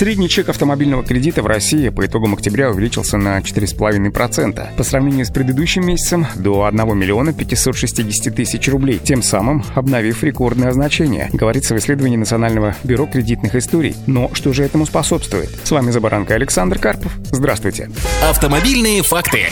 Средний чек автомобильного кредита в России по итогам октября увеличился на 4,5%. По сравнению с предыдущим месяцем до 1 миллиона 560 тысяч рублей, тем самым обновив рекордное значение, говорится в исследовании Национального бюро кредитных историй. Но что же этому способствует? С вами за баранкой Александр Карпов. Здравствуйте. Автомобильные факты.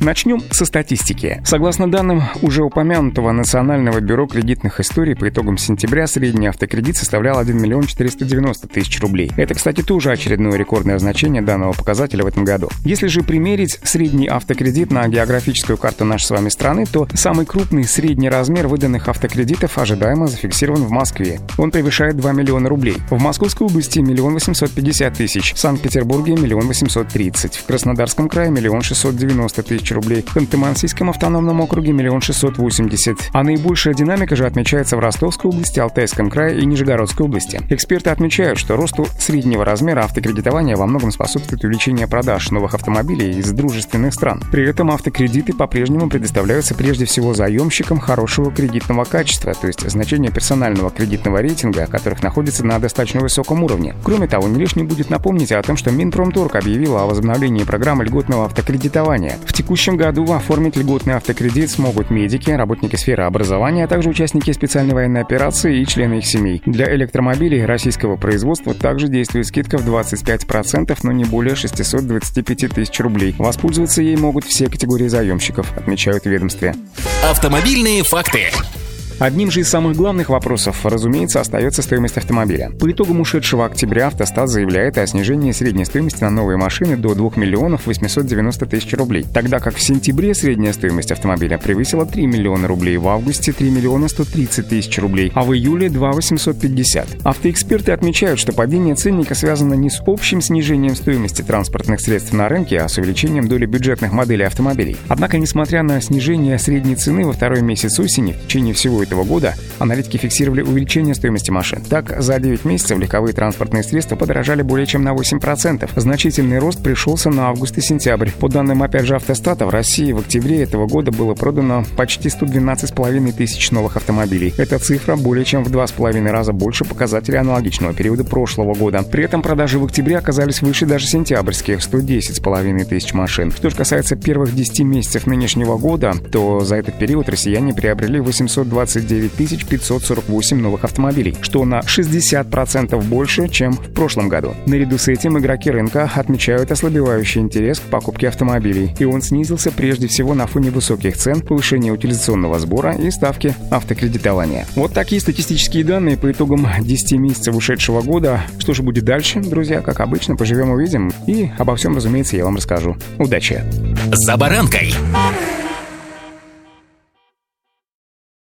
Начнем со статистики. Согласно данным уже упомянутого Национального бюро кредитных историй, по итогам сентября средний автокредит составлял 1 миллион 490 тысяч рублей. Это, кстати, тоже очередное рекордное значение данного показателя в этом году. Если же примерить средний автокредит на географическую карту нашей с вами страны, то самый крупный средний размер выданных автокредитов ожидаемо зафиксирован в Москве. Он превышает 2 миллиона рублей. В Московской области – миллион 850 тысяч, в Санкт-Петербурге – миллион 830, в Краснодарском крае – миллион 690 тысяч тысяч рублей. В Ханты-Мансийском автономном округе миллион шестьсот восемьдесят. А наибольшая динамика же отмечается в Ростовской области, Алтайском крае и Нижегородской области. Эксперты отмечают, что росту среднего размера автокредитования во многом способствует увеличение продаж новых автомобилей из дружественных стран. При этом автокредиты по-прежнему предоставляются прежде всего заемщикам хорошего кредитного качества, то есть значение персонального кредитного рейтинга, которых находится на достаточно высоком уровне. Кроме того, не лишним будет напомнить о том, что Минпромторг объявил о возобновлении программы льготного автокредитования. В текущем текущем году оформить льготный автокредит смогут медики, работники сферы образования, а также участники специальной военной операции и члены их семей. Для электромобилей российского производства также действует скидка в 25%, но не более 625 тысяч рублей. Воспользоваться ей могут все категории заемщиков, отмечают в ведомстве. Автомобильные факты. Одним же из самых главных вопросов, разумеется, остается стоимость автомобиля. По итогам ушедшего октября автостат заявляет о снижении средней стоимости на новые машины до 2 миллионов 890 тысяч рублей, тогда как в сентябре средняя стоимость автомобиля превысила 3 миллиона рублей, в августе 3 миллиона 130 тысяч рублей, а в июле 2 850. Автоэксперты отмечают, что падение ценника связано не с общим снижением стоимости транспортных средств на рынке, а с увеличением доли бюджетных моделей автомобилей. Однако, несмотря на снижение средней цены во второй месяц осени, в течение всего этого года аналитики фиксировали увеличение стоимости машин. Так, за 9 месяцев легковые транспортные средства подорожали более чем на 8%. Значительный рост пришелся на август и сентябрь. По данным, опять же, автостата, в России в октябре этого года было продано почти 112,5 тысяч новых автомобилей. Эта цифра более чем в 2,5 раза больше показателей аналогичного периода прошлого года. При этом продажи в октябре оказались выше даже сентябрьских – 110,5 тысяч машин. Что же касается первых 10 месяцев нынешнего года, то за этот период россияне приобрели 820 29 548 новых автомобилей, что на 60% больше, чем в прошлом году. Наряду с этим игроки рынка отмечают ослабевающий интерес к покупке автомобилей, и он снизился прежде всего на фоне высоких цен, повышения утилизационного сбора и ставки автокредитования. Вот такие статистические данные по итогам 10 месяцев ушедшего года. Что же будет дальше, друзья? Как обычно, поживем увидим. И обо всем, разумеется, я вам расскажу. Удачи! За баранкой!